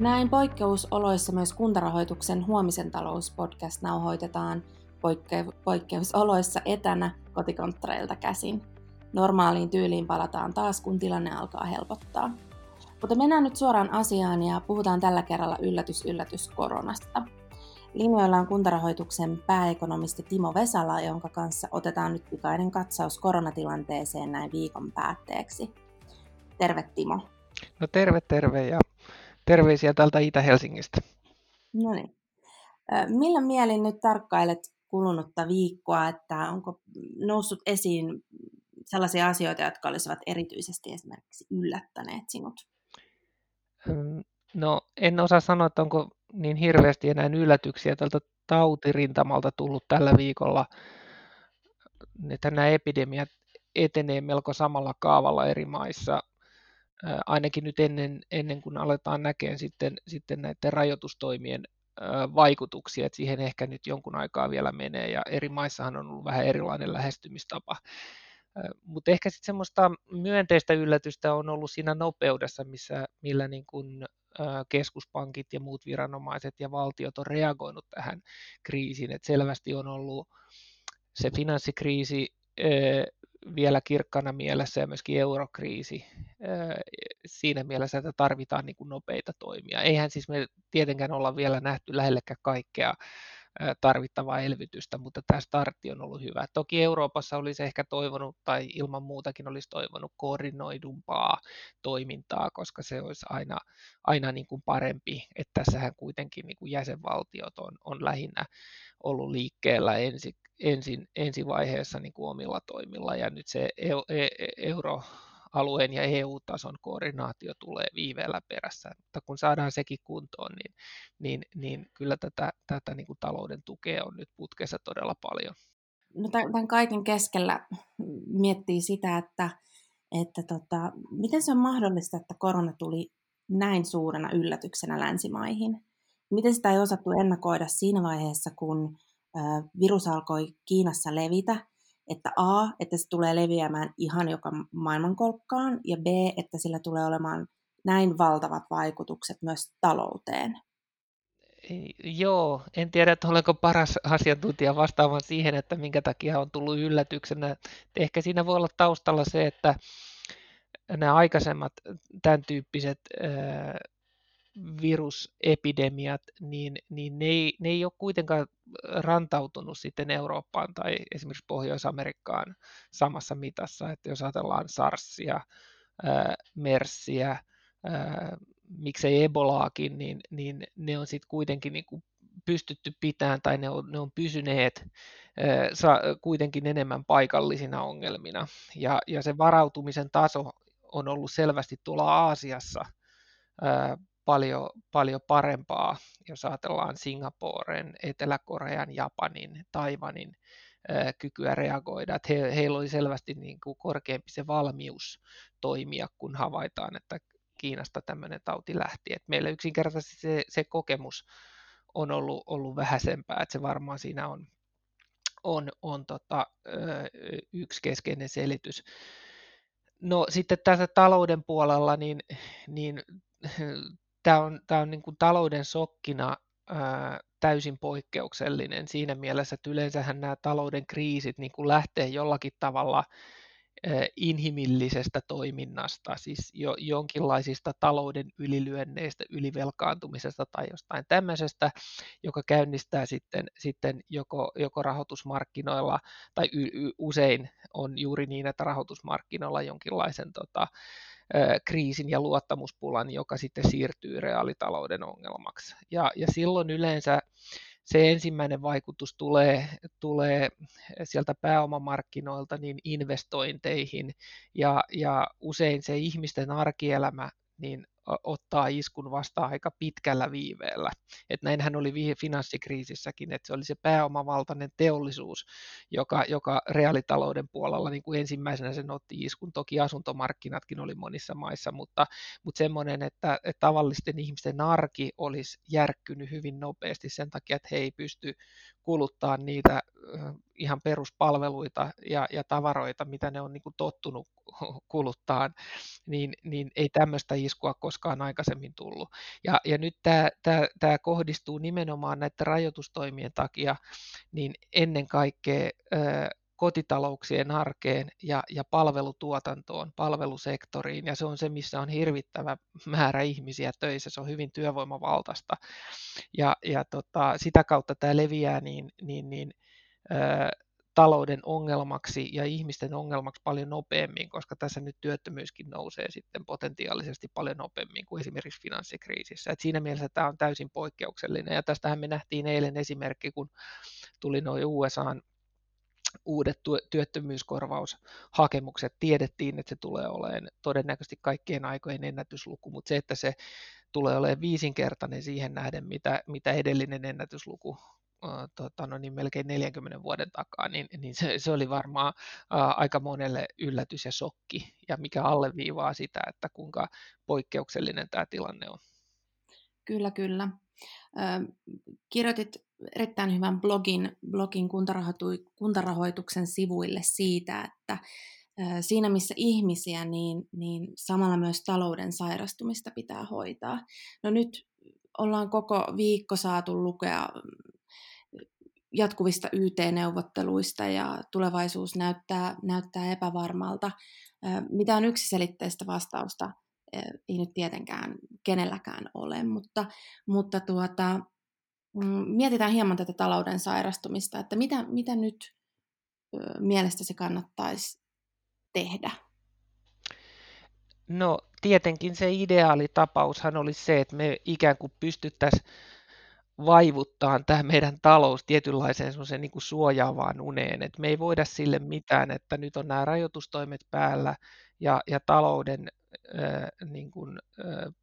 Näin poikkeusoloissa myös kuntarahoituksen Huomisen talous-podcast nauhoitetaan poikke- poikkeusoloissa etänä kotikonttoreilta käsin. Normaaliin tyyliin palataan taas, kun tilanne alkaa helpottaa. Mutta mennään nyt suoraan asiaan ja puhutaan tällä kerralla yllätys yllätys koronasta. Linjoilla on kuntarahoituksen pääekonomisti Timo Vesala, jonka kanssa otetaan nyt pikainen katsaus koronatilanteeseen näin viikon päätteeksi. Terve Timo. No terve terve ja terveisiä täältä Itä-Helsingistä. No niin. Millä mielin nyt tarkkailet kulunutta viikkoa, että onko noussut esiin sellaisia asioita, jotka olisivat erityisesti esimerkiksi yllättäneet sinut? No en osaa sanoa, että onko niin hirveästi enää yllätyksiä tältä tautirintamalta tullut tällä viikolla. Että nämä epidemiat etenee melko samalla kaavalla eri maissa, ainakin nyt ennen, ennen kuin aletaan näkemään sitten, sitten näiden rajoitustoimien vaikutuksia, että siihen ehkä nyt jonkun aikaa vielä menee, ja eri maissahan on ollut vähän erilainen lähestymistapa. Mutta ehkä sitten semmoista myönteistä yllätystä on ollut siinä nopeudessa, missä, millä niin kun keskuspankit ja muut viranomaiset ja valtiot on reagoinut tähän kriisiin. Et selvästi on ollut se finanssikriisi vielä kirkkana mielessä ja myöskin eurokriisi siinä mielessä, että tarvitaan niin kuin nopeita toimia. Eihän siis me tietenkään olla vielä nähty lähellekään kaikkea tarvittavaa elvytystä, mutta tämä startti on ollut hyvä. Toki Euroopassa olisi ehkä toivonut, tai ilman muutakin olisi toivonut koordinoidumpaa toimintaa, koska se olisi aina, aina niin kuin parempi, että tässähän kuitenkin niin kuin jäsenvaltiot on, on lähinnä ollut liikkeellä ensi, ensin, ensivaiheessa niin kuin omilla toimilla, ja nyt se e, e, euro alueen ja EU-tason koordinaatio tulee viiveellä perässä. Mutta kun saadaan sekin kuntoon, niin, niin, niin kyllä tätä, tätä niin kuin talouden tukea on nyt putkessa todella paljon. No tämän kaiken keskellä miettii sitä, että, että tota, miten se on mahdollista, että korona tuli näin suurena yllätyksenä länsimaihin. Miten sitä ei osattu ennakoida siinä vaiheessa, kun virus alkoi Kiinassa levitä että A, että se tulee leviämään ihan joka maailmankolkkaan, ja B, että sillä tulee olemaan näin valtavat vaikutukset myös talouteen? Joo, en tiedä, että olenko paras asiantuntija vastaamaan siihen, että minkä takia on tullut yllätyksenä. Ehkä siinä voi olla taustalla se, että nämä aikaisemmat tämän tyyppiset virusepidemiat, niin, niin ne, ei, ne ei ole kuitenkaan rantautunut sitten Eurooppaan tai esimerkiksi Pohjois-Amerikkaan samassa mitassa. Että jos ajatellaan SARSia, MERSiä, miksei Ebolaakin, niin, niin ne on sitten kuitenkin niin kuin pystytty pitämään tai ne on, ne on pysyneet kuitenkin enemmän paikallisina ongelmina. Ja, ja se varautumisen taso on ollut selvästi tuolla Aasiassa paljon, paljon parempaa, jos ajatellaan Singaporen, Etelä-Korean, Japanin, Taivanin kykyä reagoida. Että he, heillä oli selvästi niin kuin korkeampi se valmius toimia, kun havaitaan, että Kiinasta tämmöinen tauti lähti. Et meillä yksinkertaisesti se, se kokemus on ollut, ollut vähäisempää, että se varmaan siinä on, on, on tota, yksi keskeinen selitys. No sitten tässä talouden puolella, niin, niin tämä on, tämä on niin kuin talouden sokkina ää, täysin poikkeuksellinen. Siinä mielessä, että yleensähän nämä talouden kriisit niin kuin lähtee jollakin tavalla inhimillisestä toiminnasta, siis jo, jonkinlaisista talouden ylilyönneistä, ylivelkaantumisesta tai jostain tämmöisestä, joka käynnistää sitten, sitten joko, joko rahoitusmarkkinoilla, tai y, y, usein on juuri niin, että rahoitusmarkkinoilla jonkinlaisen tota, kriisin ja luottamuspulan, joka sitten siirtyy reaalitalouden ongelmaksi. Ja, ja silloin yleensä se ensimmäinen vaikutus tulee, tulee sieltä pääomamarkkinoilta niin investointeihin ja, ja usein se ihmisten arkielämä niin ottaa iskun vastaan aika pitkällä viiveellä. Et näinhän oli finanssikriisissäkin, että se oli se pääomavaltainen teollisuus, joka, joka reaalitalouden puolella niin kuin ensimmäisenä sen otti iskun. Toki asuntomarkkinatkin oli monissa maissa, mutta, mutta semmoinen, että, että tavallisten ihmisten arki olisi järkkynyt hyvin nopeasti sen takia, että he ei pysty kuluttaa niitä ihan peruspalveluita ja, ja tavaroita, mitä ne on niin kuin tottunut kuluttaa, niin, niin ei tämmöistä iskua koskaan aikaisemmin tullut. Ja, ja nyt tämä, tämä, tämä kohdistuu nimenomaan näiden rajoitustoimien takia niin ennen kaikkea kotitalouksien arkeen ja, ja palvelutuotantoon, palvelusektoriin, ja se on se, missä on hirvittävä määrä ihmisiä töissä, se on hyvin työvoimavaltaista, ja, ja tota, sitä kautta tämä leviää niin, niin, niin ö, talouden ongelmaksi ja ihmisten ongelmaksi paljon nopeammin, koska tässä nyt työttömyyskin nousee sitten potentiaalisesti paljon nopeammin kuin esimerkiksi finanssikriisissä. Et siinä mielessä tämä on täysin poikkeuksellinen, ja tästähän me nähtiin eilen esimerkki, kun tuli noin USAn uudet työttömyyskorvaushakemukset. Tiedettiin, että se tulee olemaan todennäköisesti kaikkien aikojen ennätysluku, mutta se, että se tulee olemaan viisinkertainen siihen nähden, mitä, mitä edellinen ennätysluku tota, no niin melkein 40 vuoden takaa, niin, niin se, se oli varmaan aika monelle yllätys ja shokki, ja mikä alleviivaa sitä, että kuinka poikkeuksellinen tämä tilanne on. Kyllä, kyllä. Kirjoitit erittäin hyvän blogin, blogin kuntarahoituksen sivuille siitä, että siinä missä ihmisiä, niin, niin samalla myös talouden sairastumista pitää hoitaa. No nyt ollaan koko viikko saatu lukea jatkuvista YT-neuvotteluista ja tulevaisuus näyttää, näyttää epävarmalta. Mitään yksiselitteistä vastausta ei nyt tietenkään kenelläkään ole, mutta, mutta tuota, mm, mietitään hieman tätä talouden sairastumista, että mitä, mitä nyt mielestäsi kannattaisi tehdä? No tietenkin se ideaalitapaushan olisi se, että me ikään kuin pystyttäisiin vaivuttaa tämä meidän talous tietynlaiseen niin kuin suojaavaan uneen. Et me ei voida sille mitään, että nyt on nämä rajoitustoimet päällä ja, ja talouden niin kuin,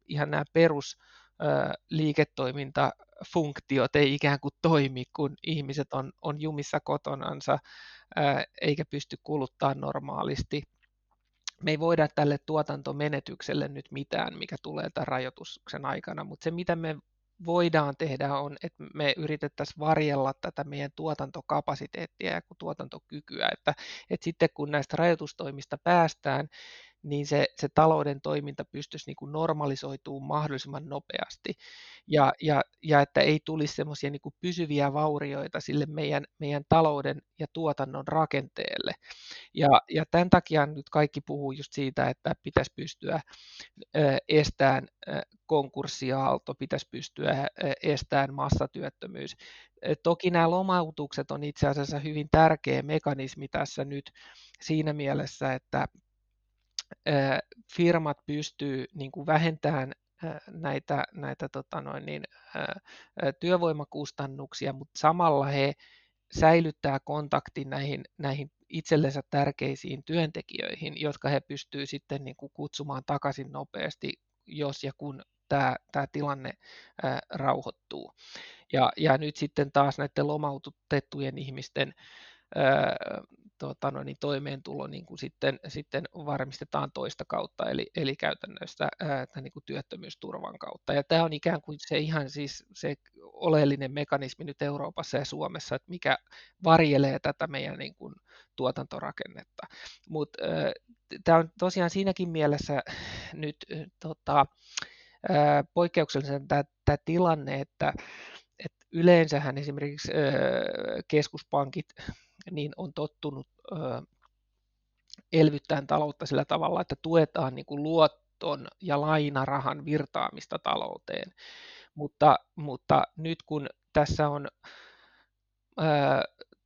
ihan nämä perus liiketoimintafunktiot ei ikään kuin toimi, kun ihmiset on, on jumissa kotonansa eikä pysty kuluttaa normaalisti. Me ei voida tälle tuotantomenetykselle nyt mitään, mikä tulee tämän rajoituksen aikana, mutta se mitä me voidaan tehdä on, että me yritettäisiin varjella tätä meidän tuotantokapasiteettia ja tuotantokykyä, että, että sitten kun näistä rajoitustoimista päästään, niin se, se talouden toiminta pystyisi niin kuin normalisoitumaan mahdollisimman nopeasti ja, ja, ja että ei tulisi semmoisia niin pysyviä vaurioita sille meidän, meidän talouden ja tuotannon rakenteelle. Ja, ja tämän takia nyt kaikki puhuu just siitä, että pitäisi pystyä estämään konkurssiaalto, pitäisi pystyä estämään massatyöttömyys. Toki nämä lomautukset on itse asiassa hyvin tärkeä mekanismi tässä nyt siinä mielessä, että firmat pystyy niin kuin vähentämään näitä, näitä tota noin niin, työvoimakustannuksia, mutta samalla he säilyttää kontaktin näihin, näihin itsellensä tärkeisiin työntekijöihin, jotka he pystyvät sitten niin kuin kutsumaan takaisin nopeasti, jos ja kun tämä, tämä tilanne ää, rauhoittuu. Ja, ja nyt sitten taas näiden lomautettujen ihmisten ää, tota, no, niin toimeentulo niin kuin sitten, sitten varmistetaan toista kautta, eli, eli käytännössä ää, niin kuin työttömyysturvan kautta. Ja tämä on ikään kuin se ihan siis se oleellinen mekanismi nyt Euroopassa ja Suomessa, että mikä varjelee tätä meidän niin kuin, tuotantorakennetta. Mutta tämä on tosiaan siinäkin mielessä nyt tota, ää, poikkeuksellisen tämä tilanne, että et yleensähän esimerkiksi keskuspankit niin on tottunut elvyttämään taloutta sillä tavalla, että tuetaan niin kuin luotton ja lainarahan virtaamista talouteen. Mutta, mutta nyt kun tässä on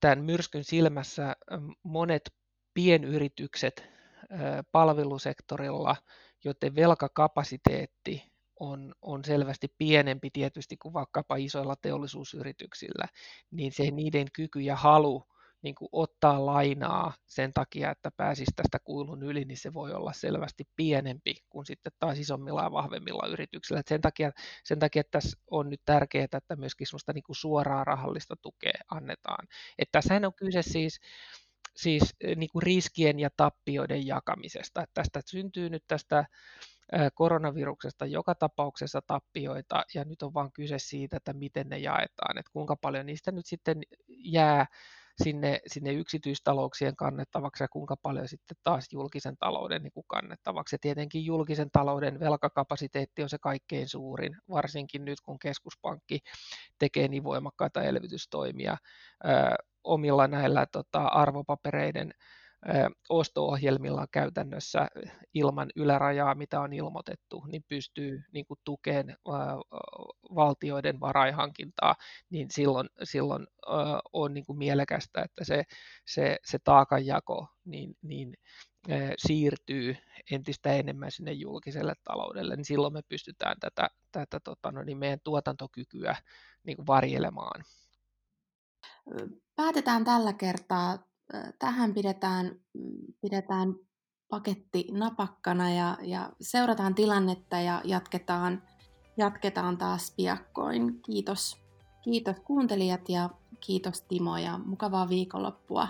tämän myrskyn silmässä monet pienyritykset palvelusektorilla, joiden velkakapasiteetti on, on selvästi pienempi tietysti kuin vaikkapa isoilla teollisuusyrityksillä, niin se niiden kyky ja halu niin kuin ottaa lainaa sen takia, että pääsisi tästä kuilun yli, niin se voi olla selvästi pienempi kuin sitten taas isommilla ja vahvemmilla yrityksillä. Et sen, takia, sen takia että tässä on nyt tärkeää, että myöskin sellaista niin kuin suoraa rahallista tukea annetaan. Et tässähän on kyse siis siis niin kuin riskien ja tappioiden jakamisesta. Että tästä syntyy nyt tästä koronaviruksesta joka tapauksessa tappioita, ja nyt on vaan kyse siitä, että miten ne jaetaan, että kuinka paljon niistä nyt sitten jää sinne, sinne yksityistalouksien kannettavaksi ja kuinka paljon sitten taas julkisen talouden niin kuin kannettavaksi. Ja tietenkin julkisen talouden velkakapasiteetti on se kaikkein suurin, varsinkin nyt kun keskuspankki tekee niin voimakkaita elvytystoimia ää, omilla näillä tota, arvopapereiden osto-ohjelmilla käytännössä ilman ylärajaa, mitä on ilmoitettu, niin pystyy niin kuin tukeen valtioiden varainhankintaa, niin silloin, silloin on niin kuin mielekästä, että se, se, se taakanjako niin, niin siirtyy entistä enemmän sinne julkiselle taloudelle, niin silloin me pystytään tätä, tätä tota, no niin meidän tuotantokykyä niin kuin varjelemaan. Päätetään tällä kertaa tähän pidetään, pidetään paketti napakkana ja, ja seurataan tilannetta ja jatketaan, jatketaan taas piakkoin. Kiitos, kiitos kuuntelijat ja kiitos Timo ja mukavaa viikonloppua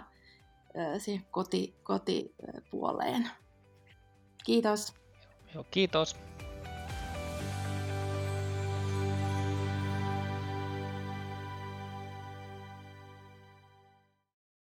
siihen koti, kotipuoleen. Kiitos. Joo, kiitos.